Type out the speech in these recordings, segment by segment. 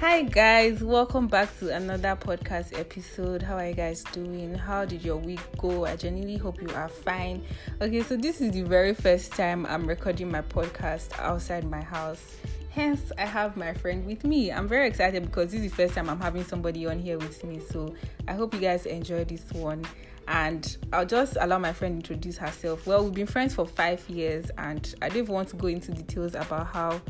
Hi guys, welcome back to another podcast episode. How are you guys doing? How did your week go? I genuinely hope you are fine. Okay, so this is the very first time I'm recording my podcast outside my house. Hence, I have my friend with me. I'm very excited because this is the first time I'm having somebody on here with me. So I hope you guys enjoy this one. And I'll just allow my friend introduce herself. Well, we've been friends for five years, and I don't even want to go into details about how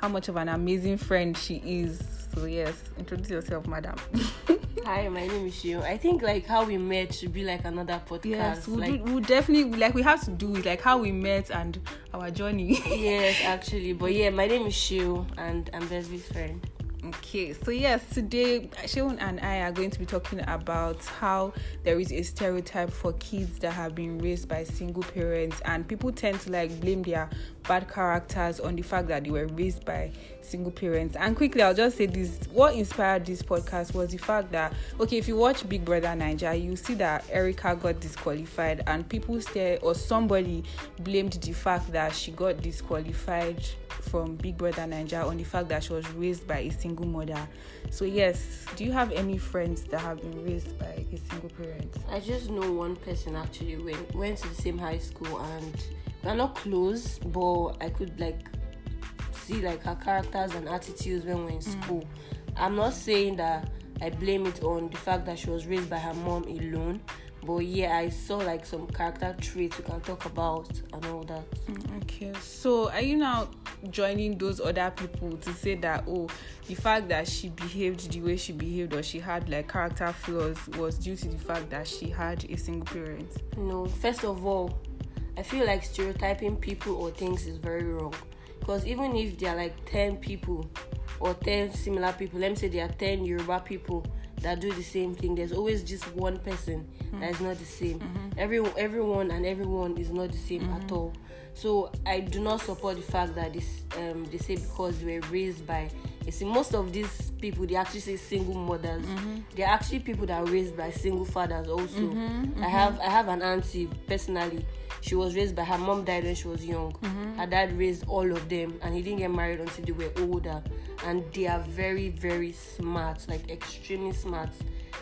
how much of an amazing friend she is. So yes, introduce yourself, madam. Hi, my name is Seun. I think like how we met should be like another podcast. yes, we'll, like, do, we'll definitely like we have to do it, like how we met and our journey. yes, actually. But yeah, my name is Seun and I'm Besby's friend. Okay, so yes, today Seun and I are going to be talking about how there is a stereotype for kids that have been raised by single parents, and people tend to like blame their bad characters on the fact that they were raised by single parents. And quickly, I'll just say this: what inspired this podcast was the fact that okay, if you watch Big Brother Naija, you see that Erica got disqualified, and people stare or somebody blamed the fact that she got disqualified from Big Brother Naija on the fact that she was raised by a single mother. So yes, do you have any friends that have been raised by a single parent? I just know one person actually went went to the same high school and we're not close, but I could like see like her characters and attitudes when we're in mm. school. I'm not saying that I blame it on the fact that she was raised by her mom alone, but yeah, I saw like some character traits we can talk about and all that. Mm, okay, so are you now joining those other people to say that oh, the fact that she behaved the way she behaved or she had like character flaws was due to the fact that she had a single parent? No, first of all, I feel like stereotyping people or things is very wrong. Because even if there are like 10 people or 10 similar people, let me say there are 10 Yoruba people that do the same thing, there's always just one person that is not the same. Mm-hmm. Every, everyone and everyone is not the same at mm-hmm. all. So I do not support the fact that this um, they say because they were raised by you see most of these people they actually say single mothers. Mm-hmm. They're actually people that are raised by single fathers also. I have I have an auntie personally. She was raised by her mom died when she was young. Her dad raised all of them and he didn't get married until they were older. And they are very, very smart, like extremely smart.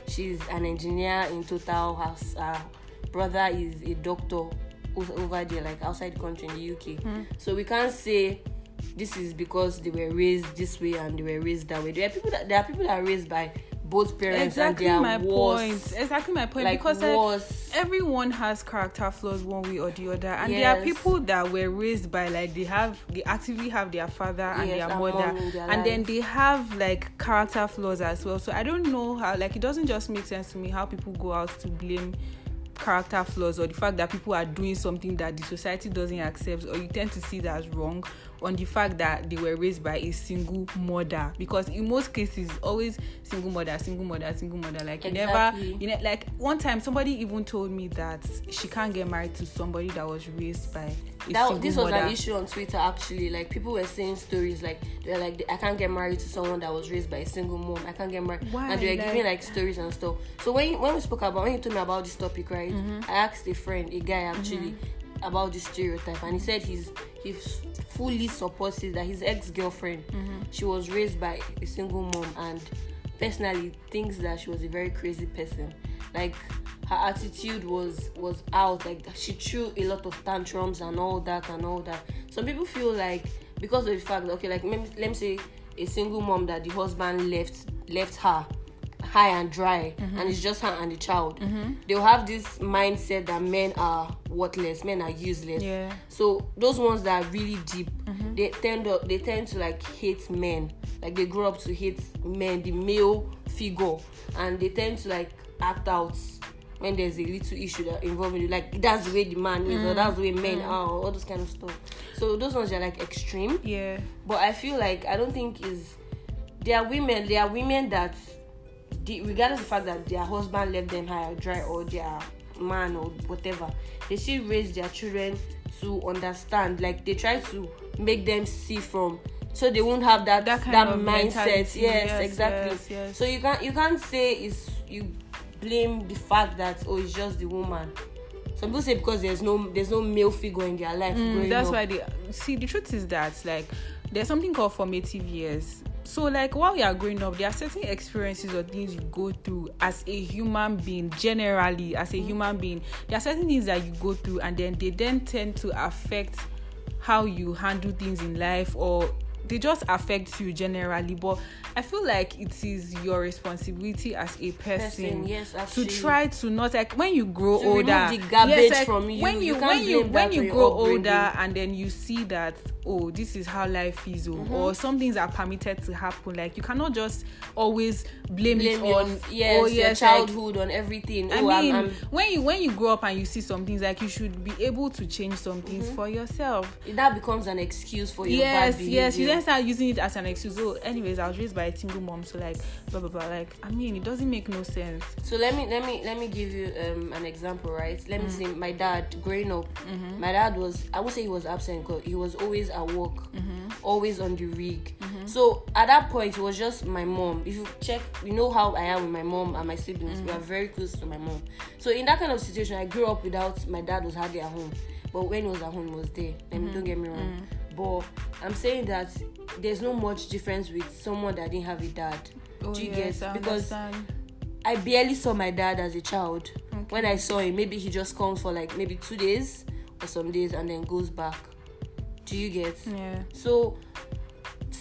She's an engineer in total. Her brother is a doctor over there, like outside the country in the UK. Hmm. So we can't say this is because they were raised this way and they were raised that way. There are people that there are people that are raised by both parents Exactly and my worse. point. Exactly my point. Like because worse. everyone has character flaws one way or the other and there are people that were raised by like they have they actively have their father and Yes, their mother their and then they have like character flaws as well so i don't know how like it doesn't just make sense to me how people go out to blame character flaws or the fact that people are doing something that the society doesn't accept or you tend to see that as wrong on the fact that they were raised by a single mother because in most cases always single mother single mother single mother like you never you know like one time somebody even told me that she can't get married to somebody that was raised by a that single this was mother. an issue on Twitter actually. Like people were saying stories like they're like I can't get married to someone that was raised by a single mom. I can't get married, Why? and they were Like- giving like stories and stuff. So when when we spoke about when you told me about this topic, right? Mm-hmm. I asked a friend, a guy actually, about this stereotype, and he said he's he fully supports it that his ex girlfriend Mm-hmm. she was raised by a single mom and personally thinks that she was a very crazy person like her attitude was was out like she threw a lot of tantrums and all that and all that some people feel like because of the fact that okay like let me, let me say a single mom that the husband left left her high and dry Mm-hmm. and it's just her and the child. They'll have this mindset that men are worthless men are useless. Yeah. so those ones that are really deep Mm-hmm. they tend to they tend to like hate men. Like they grow up to hate men the male figure. And they tend to like act out when there's a little issue that involving you. Like that's the way the man is or that's the way men are or all those kind of stuff. So those ones are like extreme. Yeah. But I feel like I don't think is there are women there are women that the, regardless of the fact that their husband left them high or dry or their man or whatever they still raise their children to understand. Like they try to make them see from so they won't have that That that, mindset. yes, Yes, exactly. yes, yes. so you can't you can't say it's you blame the fact that oh it's just the woman. Some people say because there's no there's no male figure in their life Mm, that's up. why they see the truth is that like there's something called formative years so like while you are growing up there are certain experiences or things you go through as a human being generally as a human being. There are certain things that you go through and then they then tend to affect how you handle things in life or they just affect you generally but i feel like it is your responsibility as a person, Person, yes, to try to not like when you grow To older remove the garbage yes, like, from you. when you, You when you when you grow older and then you see that oh this is how life is oh, Mm-hmm. or some things are permitted to happen like you cannot just always blame, Blame it your, on yes, oh your yes like, childhood on everything. I oh, mean, I'm, when you when you grow up and you see some things, like you should be able to change some things Mm-hmm. for yourself. I'm, that becomes an excuse for your Yes, bad yes. You then start using it as an excuse. Oh, anyways, I was raised by a single mom, so like blah blah blah. Like, I mean, it doesn't make no sense. So let me let me let me give you um an example, right? Let Mm. me say my dad growing up, Mm-hmm. my dad was I would say he was absent because he was always at work, Mm-hmm. always on the rig. So at that point, it was just my mom. If you check, you know how I am with my mom and my siblings. We are Mm-hmm. very close to my mom. So in that kind of situation, I grew up without my dad was hardly at home, but when he was at home, he was there. I mean, don't get me wrong. But I'm saying that there's no much difference with someone that didn't have a dad. Oh, Do you yes, get? I Because understand. I barely saw my dad as a child. When I saw him, maybe he just comes for like maybe two days or some days and then goes back. Do you get? Yeah. So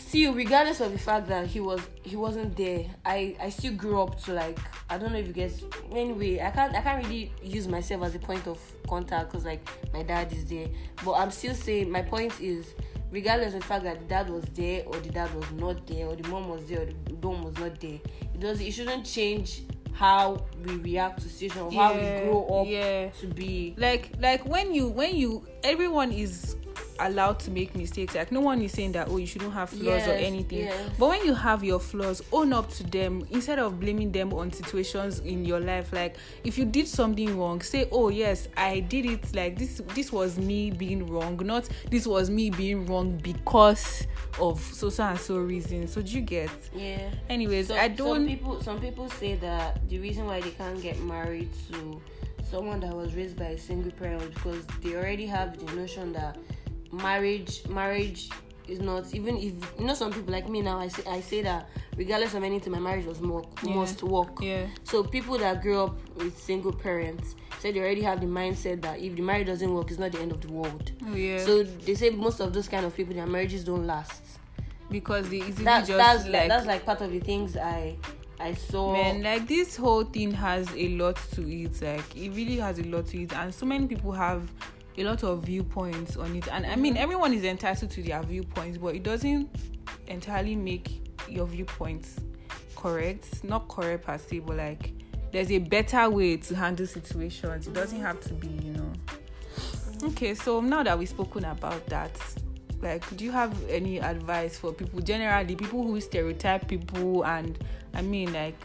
still, regardless of the fact that he was he wasn't there, I I still grew up to like I don't know if you guys. Anyway, I can't I can't really use myself as a point of contact because like my dad is there. But I'm still saying my point is. Regardless of the fact that the dad was there or the dad was not there or the mom was there or the mom was not there, it does it shouldn't change how we react to situation or how Yeah, we grow up yeah. to be like like when you when you everyone is allowed to make mistakes. Like no one is saying that oh you shouldn't have flaws or anything. yes. but when you have your flaws own up to them instead of blaming them on situations in your life. Like if you did something wrong say oh yes i did it. Like this this was me being wrong not this was me being wrong because of so so and so reason. So do you get? Yeah. Anyways So, i don't Some people, some people say that the reason why they can't get married to someone that was raised by a single parent because they already have the notion that marriage, marriage is not even if you know some people like me now. I say I say that regardless of anything, my marriage was more Yeah. must work. yeah So people that grew up with single parents say they already have the mindset that if the marriage doesn't work, it's not the end of the world. oh, yeah So they say most of those kind of people, their marriages don't last. because they easily That, just that's like that's like part of the things I I saw. Man, like this whole thing has a lot to it. Like it really has a lot to it, and so many people have a lot of viewpoints on it. And I mean, mm-hmm. everyone is entitled to their viewpoints, but it doesn't entirely make your viewpoints correct. Not correct per se, but like there's a better way to handle situations. It doesn't have to be, you know. Okay, so now that we've spoken about that, like, do you have any advice for people generally, people who stereotype people, and I mean, like,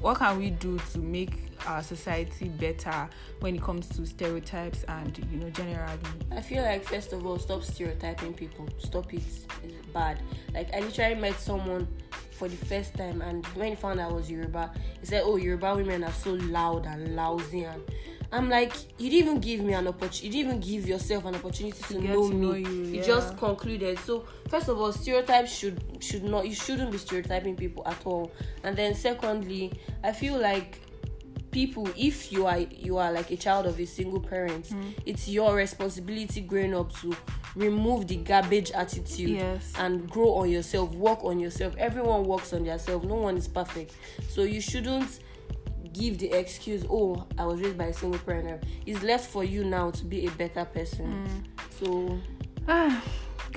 what can we do to make our society better when it comes to stereotypes and you know generally? I feel like first of all, stop stereotyping people. Stop it. It's bad. Like I literally met someone for the first time, and when he found out I was Yoruba, he said, "Oh, Yoruba women are so loud and lousy." And I'm like, you didn't even give me an opportunity. You didn't even give yourself an opportunity to, get know to me. know you, yeah. just concluded. So first of all, stereotypes should should not. You shouldn't be stereotyping people at all. And then secondly, I feel like people if you are you are like a child of a single parent Hmm. it's your responsibility growing up to remove the garbage attitude Yes. and grow on yourself work on yourself. Everyone works on themselves. No one is perfect. So you shouldn't give the excuse oh i was raised by a single parent. It's left for you now to be a better person. So Ah,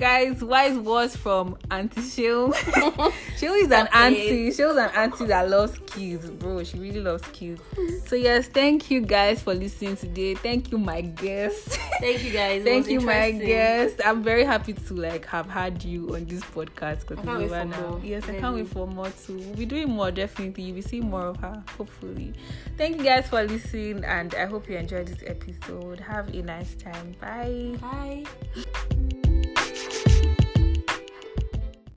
guys, wise words from Auntie Shil. Shil is an auntie. Shil's an auntie that loves kids, bro. She really loves kids. So yes, thank you guys for listening today. Thank you, my guest. thank you guys Thank you, my guest. I'm very happy to like have had you on this podcast because I can't it's over now. more. Yes, I can't wait for more too. We'll be doing more definitely. You will see more of her, hopefully. Thank you guys for listening, and I hope you enjoyed this episode. Have a nice time. Bye. bye